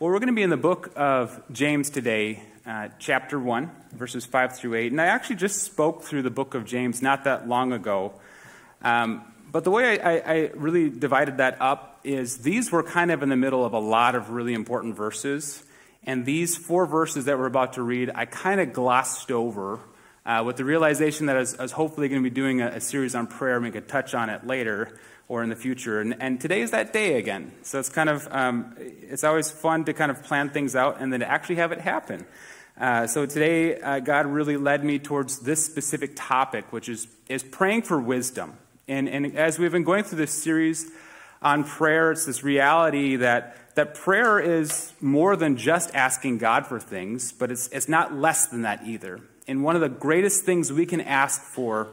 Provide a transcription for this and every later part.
Well, we're going to be in the book of James today, uh, chapter 1, verses 5 through 8. And I actually just spoke through the book of James not that long ago. Um, but the way I, I, I really divided that up is these were kind of in the middle of a lot of really important verses. And these four verses that we're about to read, I kind of glossed over uh, with the realization that I was, I was hopefully going to be doing a, a series on prayer and we could touch on it later or in the future. And, and today is that day again. So it's kind of, um, it's always fun to kind of plan things out and then to actually have it happen. Uh, so today, uh, God really led me towards this specific topic, which is, is praying for wisdom. And, and as we've been going through this series on prayer, it's this reality that, that prayer is more than just asking God for things, but it's, it's not less than that either. And one of the greatest things we can ask for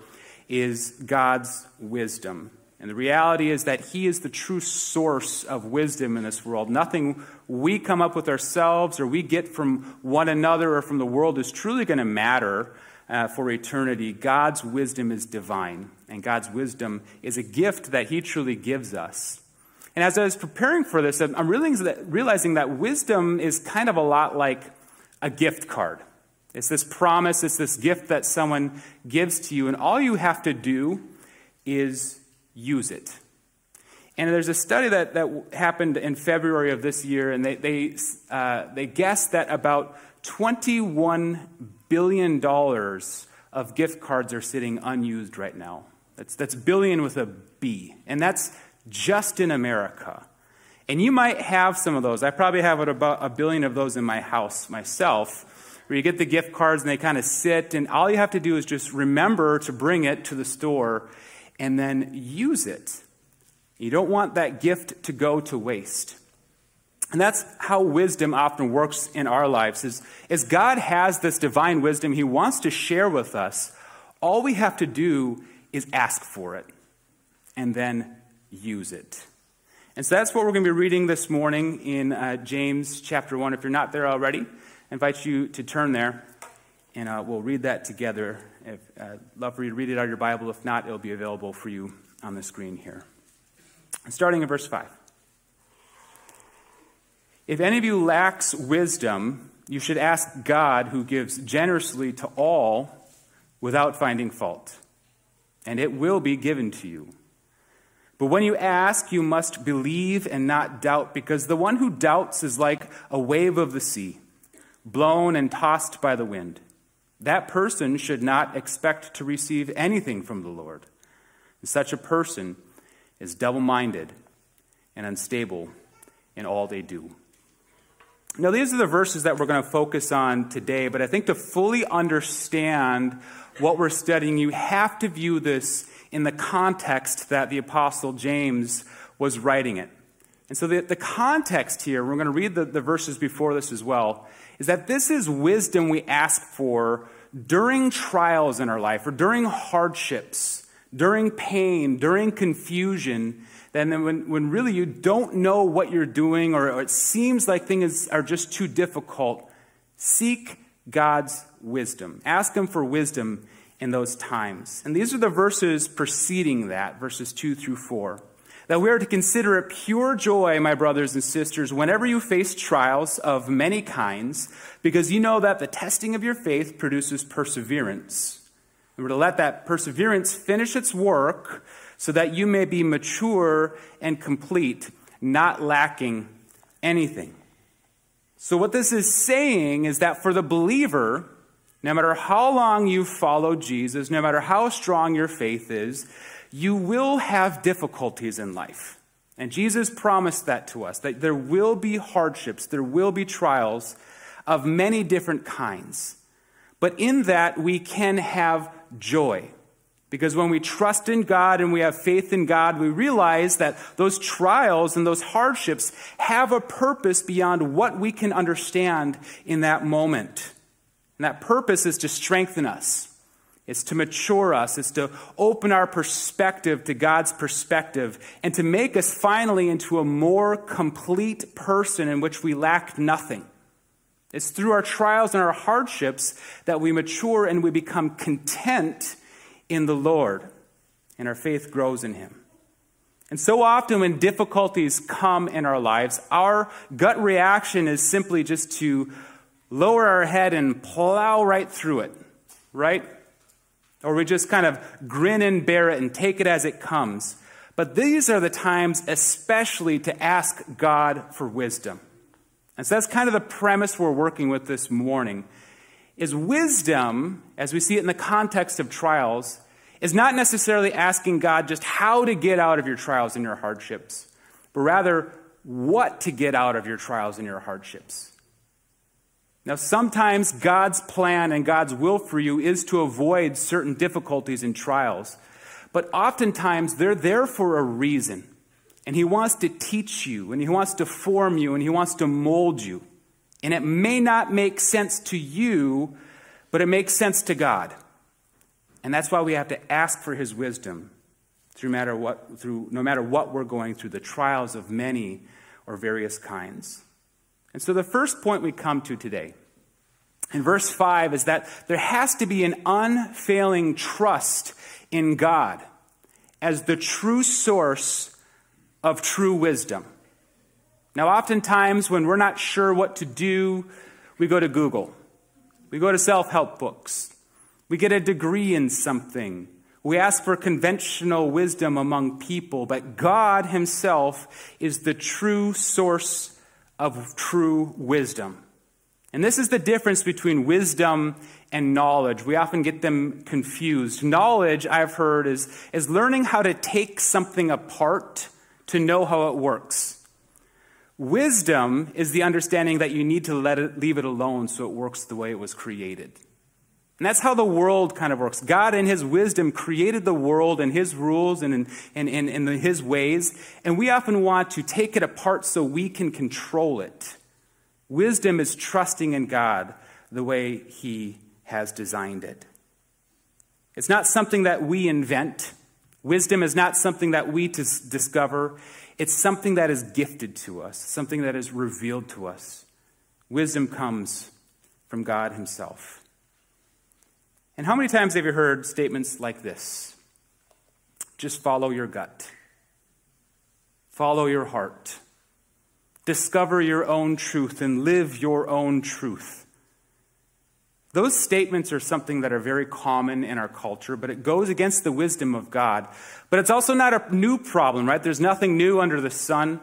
is God's wisdom. And the reality is that He is the true source of wisdom in this world. Nothing we come up with ourselves or we get from one another or from the world is truly going to matter uh, for eternity. God's wisdom is divine, and God's wisdom is a gift that He truly gives us. And as I was preparing for this, I'm realizing that, realizing that wisdom is kind of a lot like a gift card. It's this promise, it's this gift that someone gives to you, and all you have to do is use it. And there's a study that, that happened in February of this year, and they, they, uh, they guessed that about $21 billion of gift cards are sitting unused right now. That's, that's billion with a B. And that's just in America. And you might have some of those. I probably have about a billion of those in my house myself, where you get the gift cards and they kind of sit, and all you have to do is just remember to bring it to the store and then use it. You don't want that gift to go to waste. And that's how wisdom often works in our lives is, is God has this divine wisdom he wants to share with us. All we have to do is ask for it and then use it. And so that's what we're going to be reading this morning in uh, James chapter 1. If you're not there already, I invite you to turn there and uh, we'll read that together if, uh, love for you to read it out of your Bible. If not, it'll be available for you on the screen here. Starting in verse 5. If any of you lacks wisdom, you should ask God, who gives generously to all without finding fault, and it will be given to you. But when you ask, you must believe and not doubt, because the one who doubts is like a wave of the sea, blown and tossed by the wind that person should not expect to receive anything from the Lord. Such a person is double minded and unstable in all they do. Now, these are the verses that we're going to focus on today, but I think to fully understand what we're studying, you have to view this in the context that the Apostle James was writing it. And so, the, the context here, we're going to read the, the verses before this as well, is that this is wisdom we ask for during trials in our life or during hardships, during pain, during confusion, then when, when really you don't know what you're doing or, or it seems like things are just too difficult, seek God's wisdom. Ask Him for wisdom in those times. And these are the verses preceding that, verses 2 through 4 that we are to consider it pure joy, my brothers and sisters, whenever you face trials of many kinds, because you know that the testing of your faith produces perseverance. And we're to let that perseverance finish its work so that you may be mature and complete, not lacking anything. So, what this is saying is that for the believer, no matter how long you've followed Jesus, no matter how strong your faith is, you will have difficulties in life. And Jesus promised that to us that there will be hardships, there will be trials of many different kinds. But in that, we can have joy. Because when we trust in God and we have faith in God, we realize that those trials and those hardships have a purpose beyond what we can understand in that moment. And that purpose is to strengthen us it's to mature us. It's to open our perspective to God's perspective and to make us finally into a more complete person in which we lack nothing. It's through our trials and our hardships that we mature and we become content in the Lord and our faith grows in Him. And so often, when difficulties come in our lives, our gut reaction is simply just to lower our head and plow right through it, right? Or we just kind of grin and bear it and take it as it comes. But these are the times, especially, to ask God for wisdom. And so that's kind of the premise we're working with this morning. Is wisdom, as we see it in the context of trials, is not necessarily asking God just how to get out of your trials and your hardships, but rather what to get out of your trials and your hardships. Now, sometimes God's plan and God's will for you is to avoid certain difficulties and trials, but oftentimes they're there for a reason. And He wants to teach you, and He wants to form you, and He wants to mold you. And it may not make sense to you, but it makes sense to God. And that's why we have to ask for his wisdom through, matter what, through no matter what we're going through, the trials of many or various kinds. And so the first point we come to today in verse 5 is that there has to be an unfailing trust in God as the true source of true wisdom. Now, oftentimes when we're not sure what to do, we go to Google, we go to self help books, we get a degree in something. We ask for conventional wisdom among people, but God Himself is the true source of true wisdom. And this is the difference between wisdom and knowledge. We often get them confused. Knowledge, I've heard, is, is learning how to take something apart to know how it works. Wisdom is the understanding that you need to let it, leave it alone so it works the way it was created. And that's how the world kind of works. God, in His wisdom, created the world and His rules and in, in, in, in His ways, and we often want to take it apart so we can control it. Wisdom is trusting in God the way He has designed it. It's not something that we invent. Wisdom is not something that we discover. It's something that is gifted to us, something that is revealed to us. Wisdom comes from God Himself. And how many times have you heard statements like this? Just follow your gut, follow your heart, discover your own truth, and live your own truth. Those statements are something that are very common in our culture, but it goes against the wisdom of God. But it's also not a new problem, right? There's nothing new under the sun.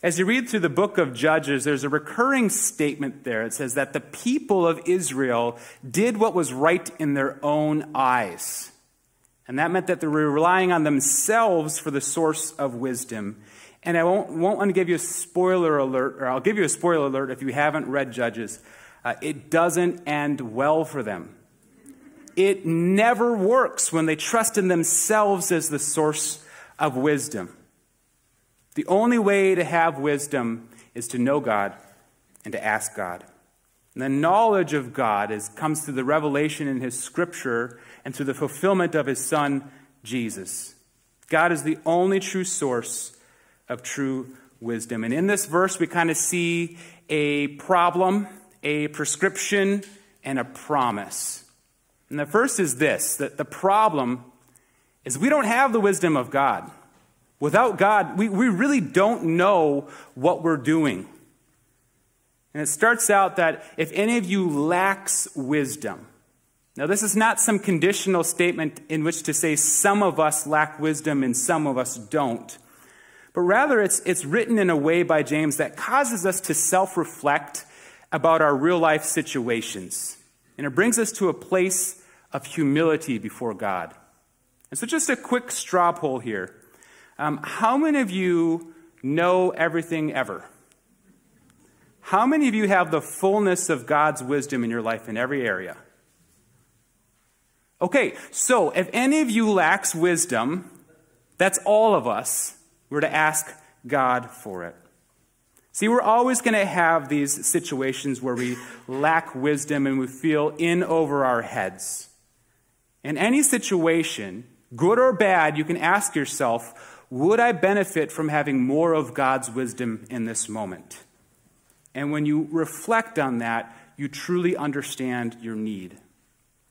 As you read through the book of Judges, there's a recurring statement there. It says that the people of Israel did what was right in their own eyes. And that meant that they were relying on themselves for the source of wisdom. And I won't, won't want to give you a spoiler alert, or I'll give you a spoiler alert if you haven't read Judges. Uh, it doesn't end well for them. It never works when they trust in themselves as the source of wisdom. The only way to have wisdom is to know God and to ask God. And the knowledge of God is, comes through the revelation in His Scripture and through the fulfillment of His Son, Jesus. God is the only true source of true wisdom. And in this verse, we kind of see a problem, a prescription, and a promise. And the first is this that the problem is we don't have the wisdom of God. Without God, we, we really don't know what we're doing. And it starts out that if any of you lacks wisdom, now this is not some conditional statement in which to say some of us lack wisdom and some of us don't, but rather it's, it's written in a way by James that causes us to self reflect about our real life situations. And it brings us to a place of humility before God. And so, just a quick straw poll here. Um, how many of you know everything ever? How many of you have the fullness of God's wisdom in your life in every area? Okay, so if any of you lacks wisdom, that's all of us. We're to ask God for it. See, we're always going to have these situations where we lack wisdom and we feel in over our heads. In any situation, good or bad, you can ask yourself, would I benefit from having more of God's wisdom in this moment? And when you reflect on that, you truly understand your need.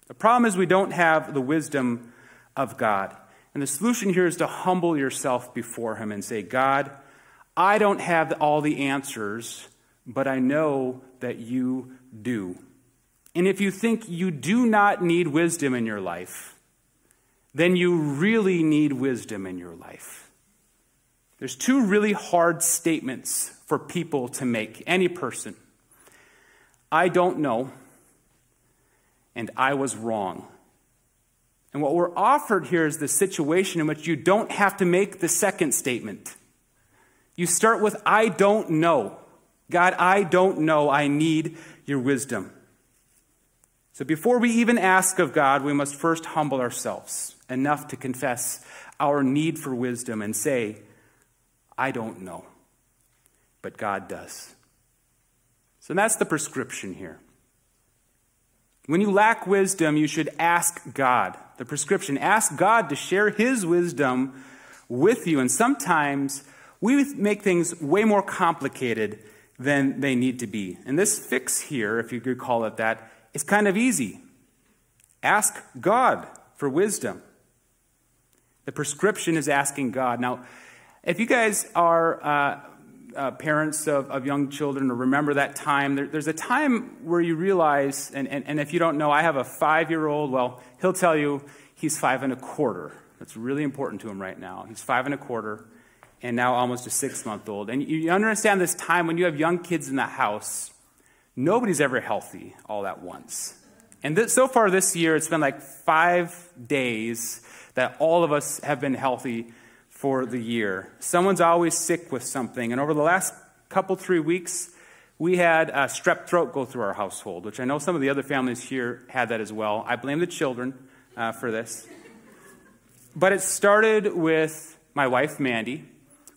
The problem is we don't have the wisdom of God. And the solution here is to humble yourself before Him and say, God, I don't have all the answers, but I know that you do. And if you think you do not need wisdom in your life, then you really need wisdom in your life. There's two really hard statements for people to make, any person. I don't know, and I was wrong. And what we're offered here is the situation in which you don't have to make the second statement. You start with, I don't know. God, I don't know. I need your wisdom. So before we even ask of God, we must first humble ourselves enough to confess our need for wisdom and say, I don't know, but God does. So that's the prescription here. When you lack wisdom, you should ask God. The prescription ask God to share His wisdom with you. And sometimes we make things way more complicated than they need to be. And this fix here, if you could call it that, is kind of easy. Ask God for wisdom. The prescription is asking God. Now, if you guys are uh, uh, parents of, of young children or remember that time, there, there's a time where you realize, and, and, and if you don't know, I have a five year old, well, he'll tell you he's five and a quarter. That's really important to him right now. He's five and a quarter and now almost a six month old. And you understand this time when you have young kids in the house, nobody's ever healthy all at once. And this, so far this year, it's been like five days that all of us have been healthy for the year. Someone's always sick with something. And over the last couple, three weeks, we had a strep throat go through our household, which I know some of the other families here had that as well. I blame the children uh, for this. But it started with my wife, Mandy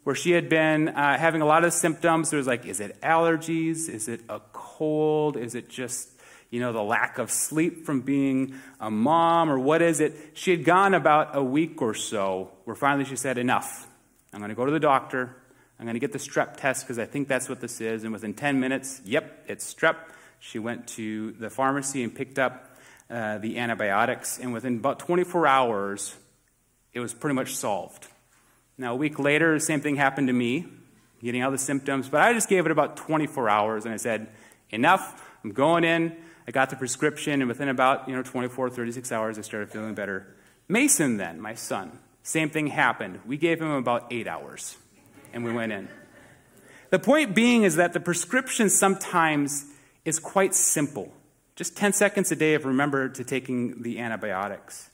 where she had been uh, having a lot of symptoms. There was like, is it allergies? Is it a cold? Is it just, you know, the lack of sleep from being a mom? Or what is it? She had gone about a week or so where finally she said, enough. I'm going to go to the doctor. I'm going to get the strep test because I think that's what this is. And within 10 minutes, yep, it's strep. She went to the pharmacy and picked up uh, the antibiotics. And within about 24 hours, it was pretty much solved. Now, a week later, the same thing happened to me, getting all the symptoms, but I just gave it about 24 hours and I said, enough, I'm going in. I got the prescription, and within about you know 24, 36 hours, I started feeling better. Mason, then, my son, same thing happened. We gave him about eight hours, and we went in. The point being is that the prescription sometimes is quite simple. Just 10 seconds a day of remember to taking the antibiotics.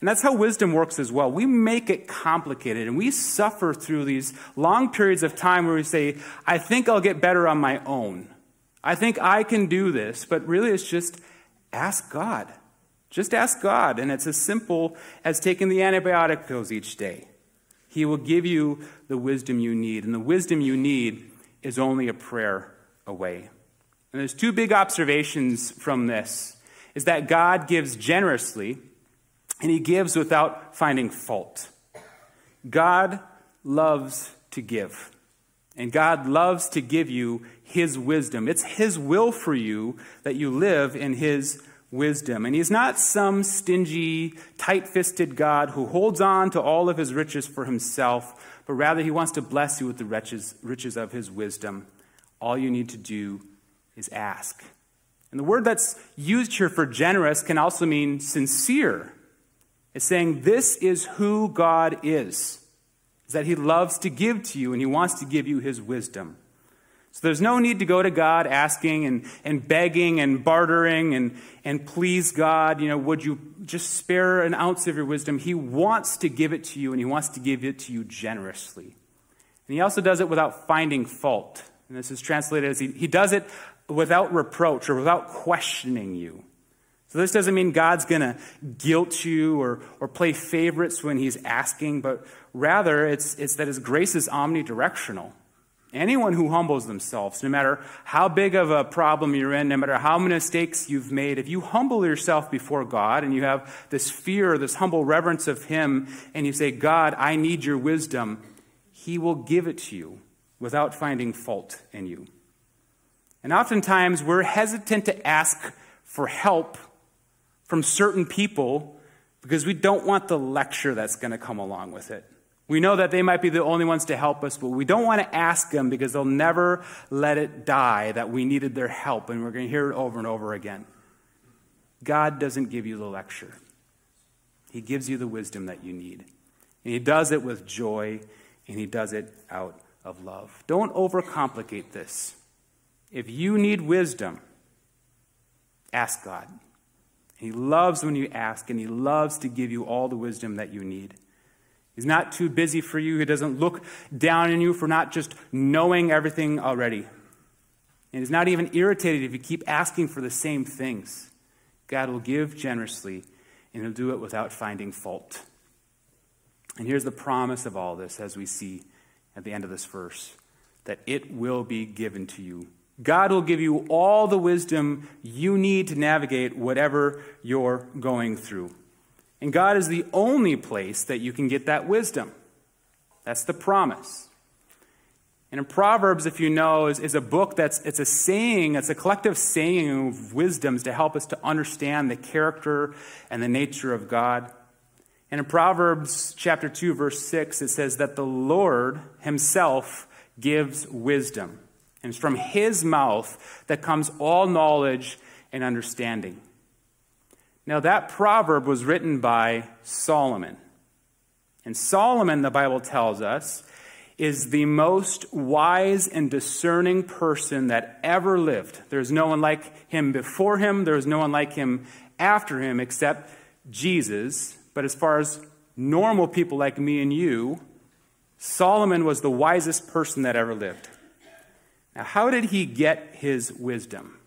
And that's how wisdom works as well. We make it complicated and we suffer through these long periods of time where we say, I think I'll get better on my own. I think I can do this. But really, it's just ask God. Just ask God. And it's as simple as taking the antibiotic pills each day. He will give you the wisdom you need. And the wisdom you need is only a prayer away. And there's two big observations from this is that God gives generously and he gives without finding fault. God loves to give. And God loves to give you his wisdom. It's his will for you that you live in his wisdom. And he's not some stingy, tight fisted God who holds on to all of his riches for himself, but rather he wants to bless you with the riches, riches of his wisdom. All you need to do is ask. And the word that's used here for generous can also mean sincere. It's saying this is who God is. Is that he loves to give to you and he wants to give you his wisdom. So there's no need to go to God asking and, and begging and bartering and, and please God, you know, would you just spare an ounce of your wisdom? He wants to give it to you and he wants to give it to you generously. And he also does it without finding fault. And this is translated as he, he does it without reproach or without questioning you. So this doesn't mean God's going to guilt you or, or play favorites when he's asking, but rather it's, it's that his grace is omnidirectional. Anyone who humbles themselves, no matter how big of a problem you're in, no matter how many mistakes you've made, if you humble yourself before God and you have this fear, this humble reverence of Him, and you say, God, I need your wisdom, He will give it to you without finding fault in you. And oftentimes we're hesitant to ask for help from certain people because we don't want the lecture that's going to come along with it. We know that they might be the only ones to help us, but we don't want to ask them because they'll never let it die that we needed their help, and we're going to hear it over and over again. God doesn't give you the lecture, He gives you the wisdom that you need. And He does it with joy, and He does it out of love. Don't overcomplicate this. If you need wisdom, ask God. He loves when you ask, and He loves to give you all the wisdom that you need. He's not too busy for you. He doesn't look down on you for not just knowing everything already. And he's not even irritated if you keep asking for the same things. God will give generously, and he'll do it without finding fault. And here's the promise of all this as we see at the end of this verse that it will be given to you. God will give you all the wisdom you need to navigate whatever you're going through. And God is the only place that you can get that wisdom. That's the promise. And in Proverbs, if you know, is, is a book that's it's a saying, it's a collective saying of wisdoms to help us to understand the character and the nature of God. And in Proverbs chapter 2, verse 6, it says that the Lord himself gives wisdom. And it's from his mouth that comes all knowledge and understanding. Now, that proverb was written by Solomon. And Solomon, the Bible tells us, is the most wise and discerning person that ever lived. There's no one like him before him, there's no one like him after him except Jesus. But as far as normal people like me and you, Solomon was the wisest person that ever lived. Now, how did he get his wisdom?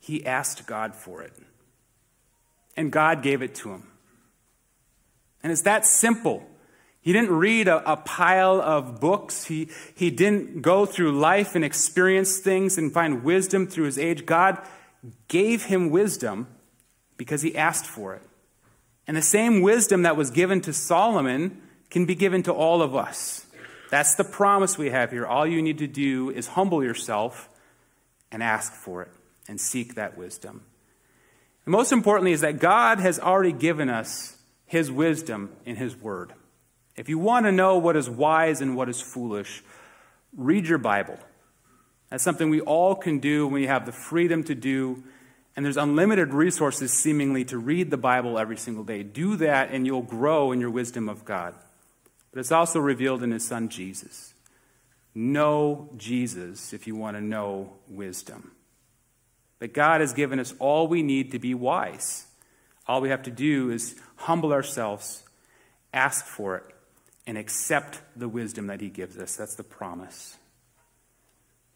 He asked God for it. And God gave it to him. And it's that simple. He didn't read a, a, pile of books. He, he didn't go through life and experience things and find wisdom through his age. God gave him wisdom because he asked for it. And the same wisdom that was given to Solomon can be given to all of us. That's the promise we have here. All you need to do is humble yourself and ask for it and seek that wisdom. And most importantly, is that God has already given us His wisdom in His Word. If you want to know what is wise and what is foolish, read your Bible. That's something we all can do when we have the freedom to do, and there's unlimited resources seemingly to read the Bible every single day. Do that, and you'll grow in your wisdom of God. But it's also revealed in His Son Jesus. Know Jesus if you want to know wisdom. That God has given us all we need to be wise. All we have to do is humble ourselves, ask for it, and accept the wisdom that He gives us. That's the promise.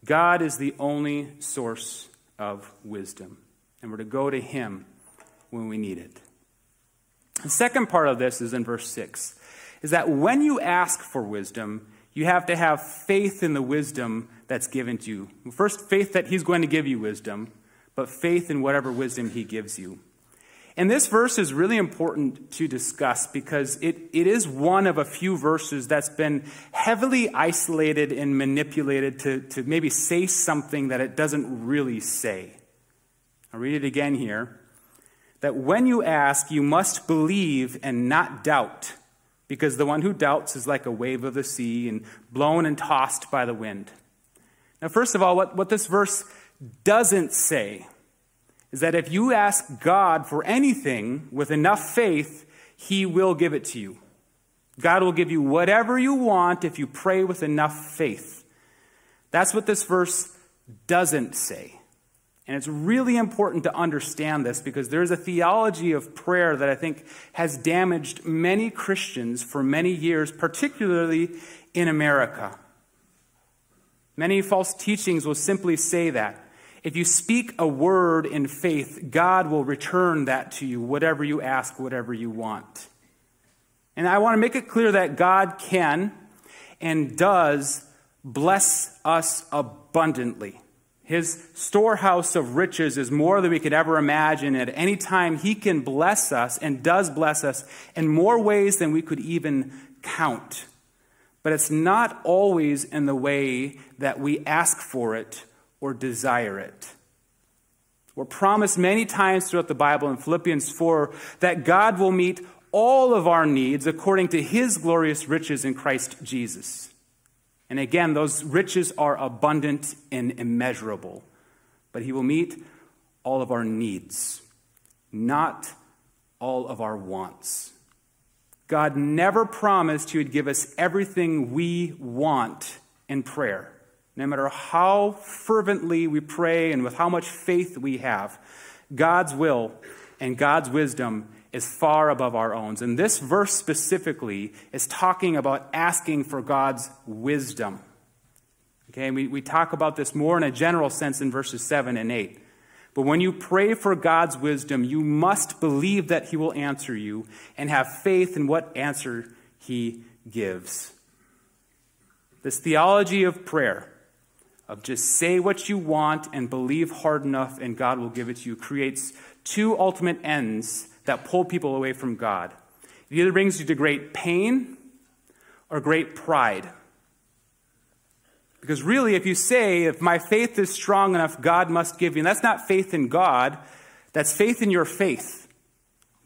God is the only source of wisdom, and we're to go to Him when we need it. The second part of this is in verse 6 is that when you ask for wisdom, you have to have faith in the wisdom that's given to you. First, faith that He's going to give you wisdom but faith in whatever wisdom he gives you. And this verse is really important to discuss because it, it is one of a few verses that's been heavily isolated and manipulated to, to maybe say something that it doesn't really say. I'll read it again here. That when you ask, you must believe and not doubt, because the one who doubts is like a wave of the sea and blown and tossed by the wind. Now, first of all, what, what this verse doesn't say is that if you ask God for anything with enough faith, He will give it to you. God will give you whatever you want if you pray with enough faith. That's what this verse doesn't say. And it's really important to understand this because there's a theology of prayer that I think has damaged many Christians for many years, particularly in America. Many false teachings will simply say that. If you speak a word in faith, God will return that to you, whatever you ask, whatever you want. And I want to make it clear that God can and does bless us abundantly. His storehouse of riches is more than we could ever imagine. At any time, He can bless us and does bless us in more ways than we could even count. But it's not always in the way that we ask for it or desire it. We're promised many times throughout the Bible in Philippians 4 that God will meet all of our needs according to his glorious riches in Christ Jesus. And again, those riches are abundant and immeasurable, but he will meet all of our needs, not all of our wants. God never promised he would give us everything we want in prayer. No matter how fervently we pray and with how much faith we have, God's will and God's wisdom is far above our own. And this verse specifically is talking about asking for God's wisdom. Okay, we, we talk about this more in a general sense in verses 7 and 8. But when you pray for God's wisdom, you must believe that He will answer you and have faith in what answer He gives. This theology of prayer, of just say what you want and believe hard enough and God will give it to you, creates two ultimate ends that pull people away from God. It either brings you to great pain or great pride. Because really, if you say, if my faith is strong enough, God must give you, and that's not faith in God, that's faith in your faith.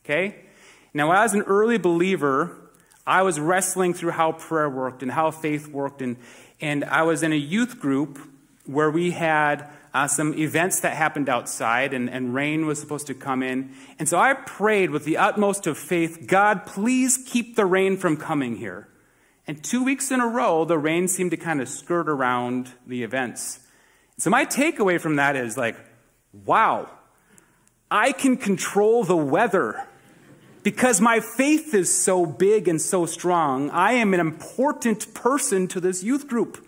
Okay? Now, as an early believer, I was wrestling through how prayer worked and how faith worked, and, and I was in a youth group where we had uh, some events that happened outside, and, and rain was supposed to come in. And so I prayed with the utmost of faith God, please keep the rain from coming here. And two weeks in a row, the rain seemed to kind of skirt around the events. So my takeaway from that is like, wow, I can control the weather. Because my faith is so big and so strong, I am an important person to this youth group.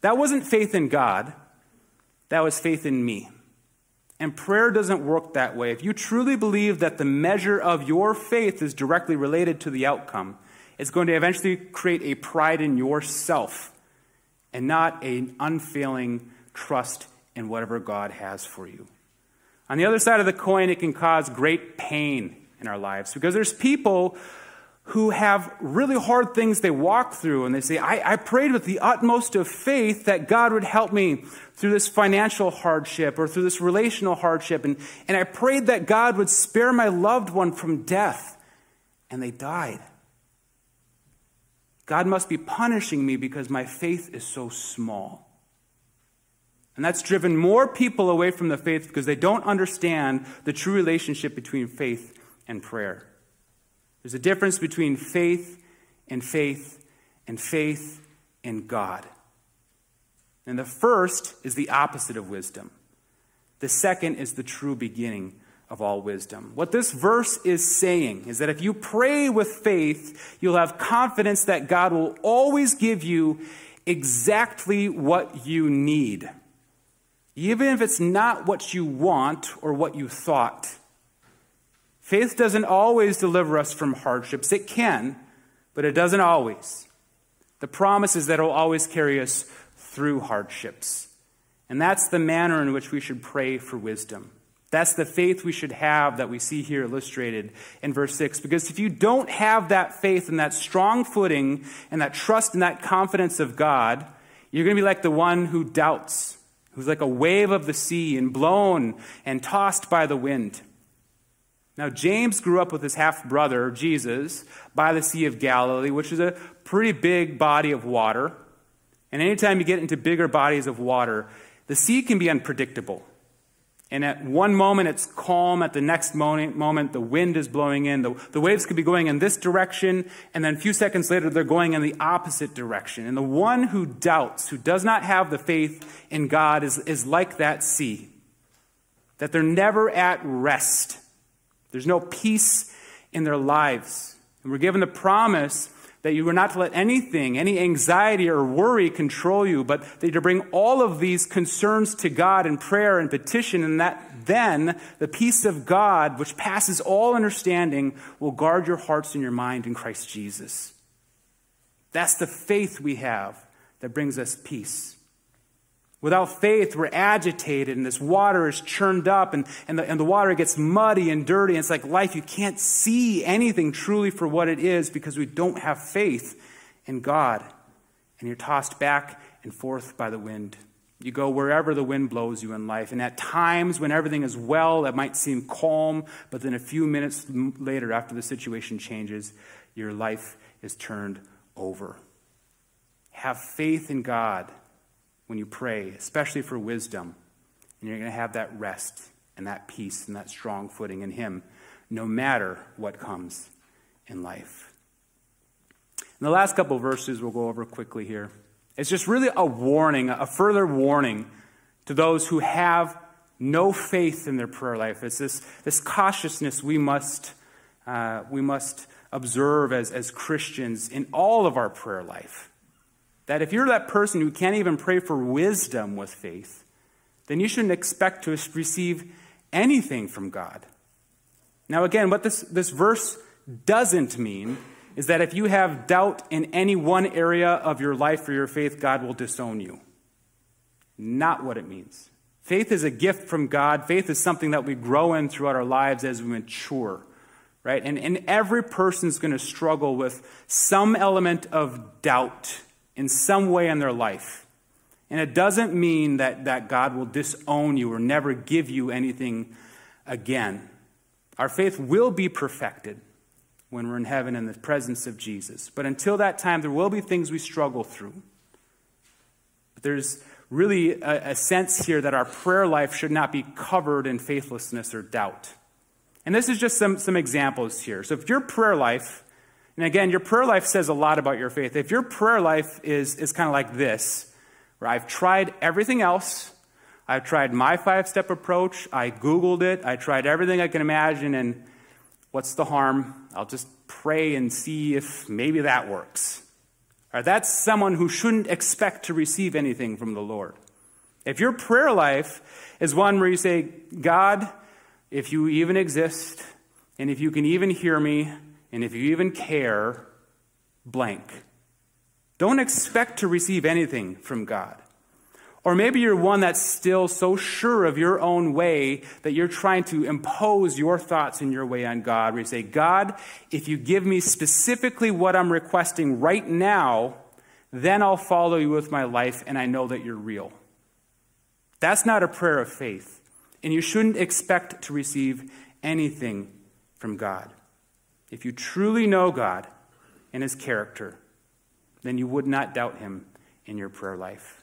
That wasn't faith in God. That was faith in me. And prayer doesn't work that way. If you truly believe that the measure of your faith is directly related to the outcome, it's going to eventually create a pride in yourself and not an unfailing trust in whatever God has for you. On the other side of the coin, it can cause great pain in our lives because there's people who have really hard things they walk through, and they say, I, I, prayed with the utmost of faith that God would help me through this financial hardship or through this relational hardship, and, and I prayed that God would spare my loved one from death, and they died. God must be punishing me because my faith is so small. And that's driven more people away from the faith because they don't understand the true relationship between faith and prayer. There's a difference between faith and faith and faith in God. And the first is the opposite of wisdom. The second is the true beginning of all wisdom. What this verse is saying is that if you pray with faith, you'll have confidence that God will always give you exactly what you need, even if it's not what you want or what you thought. Faith doesn't always deliver us from hardships. It can, but it doesn't always. The promise is that it will always carry us through hardships. And that's the manner in which we should pray for wisdom. That's the faith we should have that we see here illustrated in verse 6. Because if you don't have that faith and that strong footing and that trust and that confidence of God, you're going to be like the one who doubts, who's like a wave of the sea and blown and tossed by the wind. Now, James grew up with his half brother, Jesus, by the Sea of Galilee, which is a pretty big body of water. And anytime you get into bigger bodies of water, the sea can be unpredictable. And at one moment it's calm, at the next moment, moment the wind is blowing in, the, the waves could be going in this direction, and then a few seconds later they're going in the opposite direction. And the one who doubts, who does not have the faith in God, is, is like that sea, that they're never at rest. There's no peace in their lives. And we're given the promise that you are not to let anything, any anxiety or worry control you, but that you're to bring all of these concerns to God in prayer and petition, and that then the peace of God, which passes all understanding, will guard your hearts and your mind in Christ Jesus. That's the faith we have that brings us peace. Without faith, we're agitated and this water is churned up and, and, the, and the water gets muddy and dirty. And it's like life. You can't see anything truly for what it is because we don't have faith in God. And you're tossed back and forth by the wind. You go wherever the wind blows you in life. And at times when everything is well, it might seem calm, but then a few minutes later, after the situation changes, your life is turned over. Have faith in God when you pray, especially for wisdom, and you're going to have that rest and that peace and that strong footing in Him, no matter what comes in life. And the last couple verses we'll go over quickly here. It's just really a warning, a further warning to those who have no faith in their prayer life. It's this, this cautiousness we must, uh, we must observe as, as Christians in all of our prayer life. That if you're that person who can't even pray for wisdom with faith, then you shouldn't expect to receive anything from God. Now, again, what this, this verse doesn't mean is that if you have doubt in any one area of your life or your faith, God will disown you. Not what it means. Faith is a gift from God. Faith is something that we grow in throughout our lives as we mature, right? And, and every person's going to struggle with some element of doubt in some way in their life. And it doesn't mean that, that God will disown you or never give you anything again. Our faith will be perfected when we're in heaven in the presence of Jesus. But until that time, there will be things we struggle through. But there's really a, a, sense here that our prayer life should not be covered in faithlessness or doubt. And this is just some, some examples here. So if your prayer life, and again, your prayer life says a lot about your faith. If your prayer life is, is kind of like this, where I've tried everything else, I've tried my five step approach, I Googled it, I tried everything I can imagine, and what's the harm? I'll just pray and see if maybe that works. Or that's someone who shouldn't expect to receive anything from the Lord. If your prayer life is one where you say, God, if you even exist, and if you can even hear me, and if you even care, blank. Don't expect to receive anything from God. Or maybe you're one that's still so sure of your own way that you're trying to impose your thoughts and your way on God, where you say, God, if you give me specifically what I'm requesting right now, then I'll follow you with my life and I know that you're real. That's not a prayer of faith. And you shouldn't expect to receive anything from God. If you truly know God and his character, then you would not doubt him in your prayer life.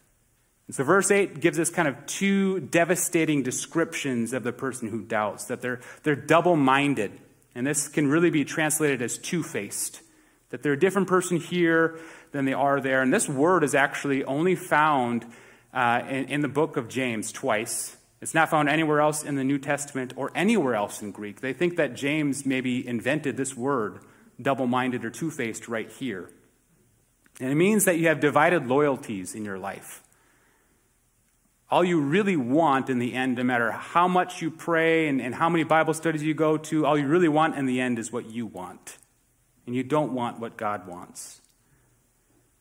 And so, verse 8 gives us kind of two devastating descriptions of the person who doubts that they're, they're double minded. And this can really be translated as two faced, that they're a different person here than they are there. And this word is actually only found uh, in, in the book of James twice. It's not found anywhere else in the New Testament or anywhere else in Greek. They think that James maybe invented this word, double minded or two faced, right here. And it means that you have divided loyalties in your life. All you really want in the end, no matter how much you pray and, and how many Bible studies you go to, all you really want in the end is what you want. And you don't want what God wants.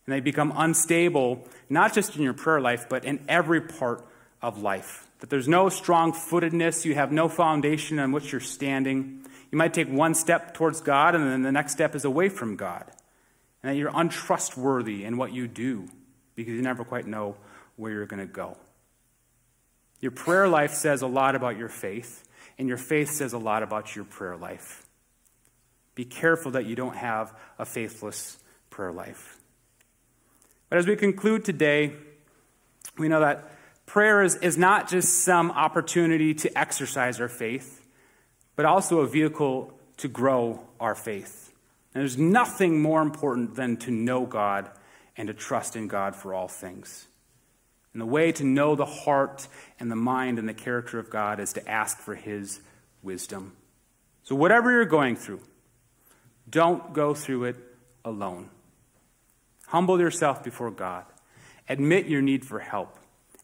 And they become unstable, not just in your prayer life, but in every part of life. That there's no strong footedness, you have no foundation on which you're standing. You might take one step towards God, and then the next step is away from God. And that you're untrustworthy in what you do because you never quite know where you're going to go. Your prayer life says a lot about your faith, and your faith says a lot about your prayer life. Be careful that you don't have a faithless prayer life. But as we conclude today, we know that prayer is, is not just some opportunity to exercise our faith, but also a vehicle to grow our faith. And there's nothing more important than to know God and to trust in God for all things. And the way to know the heart and the mind and the character of God is to ask for His wisdom. So, whatever you're going through, don't go through it alone. Humble yourself before God. Admit your need for help.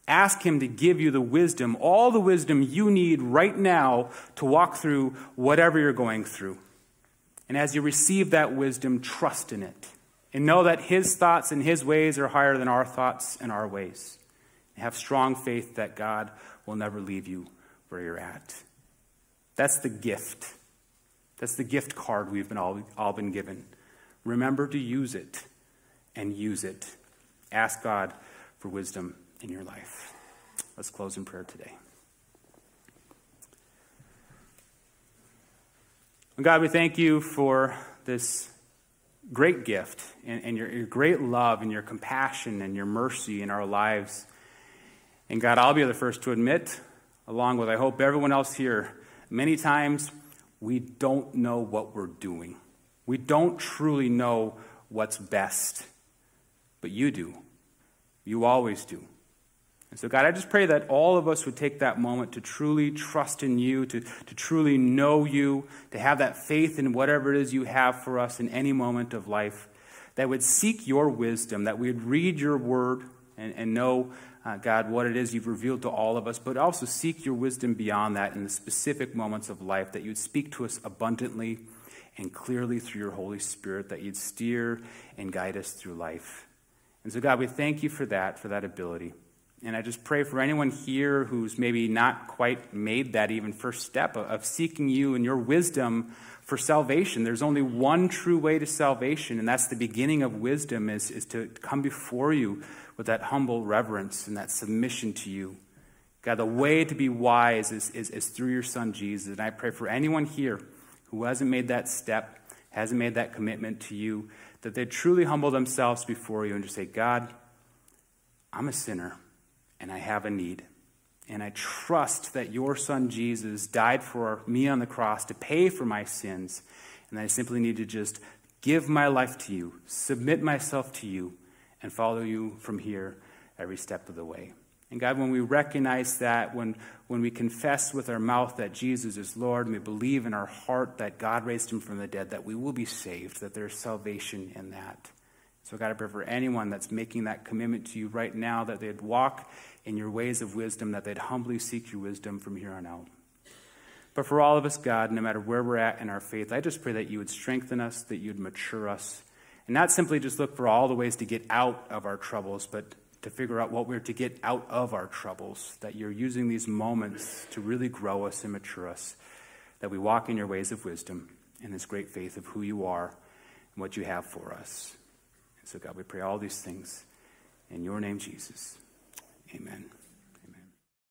Ask Him to give you the wisdom, all the wisdom you need right now to walk through whatever you're going through. And as you receive that wisdom, trust in it. And know that His thoughts and His ways are higher than our thoughts and our ways. Have strong faith that God will never leave you where you're at. That's the gift. That's the gift card we've been all, all been given. Remember to use it and use it. Ask God for wisdom in your life. Let's close in prayer today. God, we thank you for this great gift and, and your, your, great love and your compassion and your mercy in our lives. And God, I'll be the first to admit, along with I hope everyone else here, many times we don't know what we're doing. We don't truly know what's best, but you do. You always do. And so, God, I just pray that all of us would take that moment to truly trust in you, to, to truly know you, to have that faith in whatever it is you have for us in any moment of life, that would seek your wisdom, that we would read your word and, and know, uh, God, what it is you've revealed to all of us, but also seek your wisdom beyond that in the specific moments of life, that you'd speak to us abundantly and clearly through your Holy Spirit, that you'd steer and guide us through life. And so, God, we thank you for that, for that ability. And I just pray for anyone here who's maybe not quite made that even first step of seeking you and your wisdom for salvation. There's only one true way to salvation, and that's the beginning of wisdom is, is to come before you with that humble reverence and that submission to you. God, the way to be wise is, is, is through your son Jesus. And I pray for anyone here who hasn't made that step, hasn't made that commitment to you, that they truly humble themselves before you and just say, God, I'm a sinner and I have a need. And I trust that your son Jesus died for me on the cross to pay for my sins. And I simply need to just give my life to you, submit myself to you, and follow you from here every step of the way. And God, when we recognize that, when, when we confess with our mouth that Jesus is Lord, and we believe in our heart that God raised him from the dead, that we will be saved, that there's salvation in that. So, God, I pray for anyone that's making that commitment to you right now that they'd walk in your ways of wisdom, that they'd humbly seek your wisdom from here on out. But for all of us, God, no matter where we're at in our faith, I just pray that you would strengthen us, that you'd mature us, and not simply just look for all the ways to get out of our troubles, but to figure out what we're to get out of our troubles, that you're using these moments to really grow us and mature us, that we walk in your ways of wisdom and this great faith of who you are and what you have for us. So, God, we pray all these things in your name, Jesus. Amen.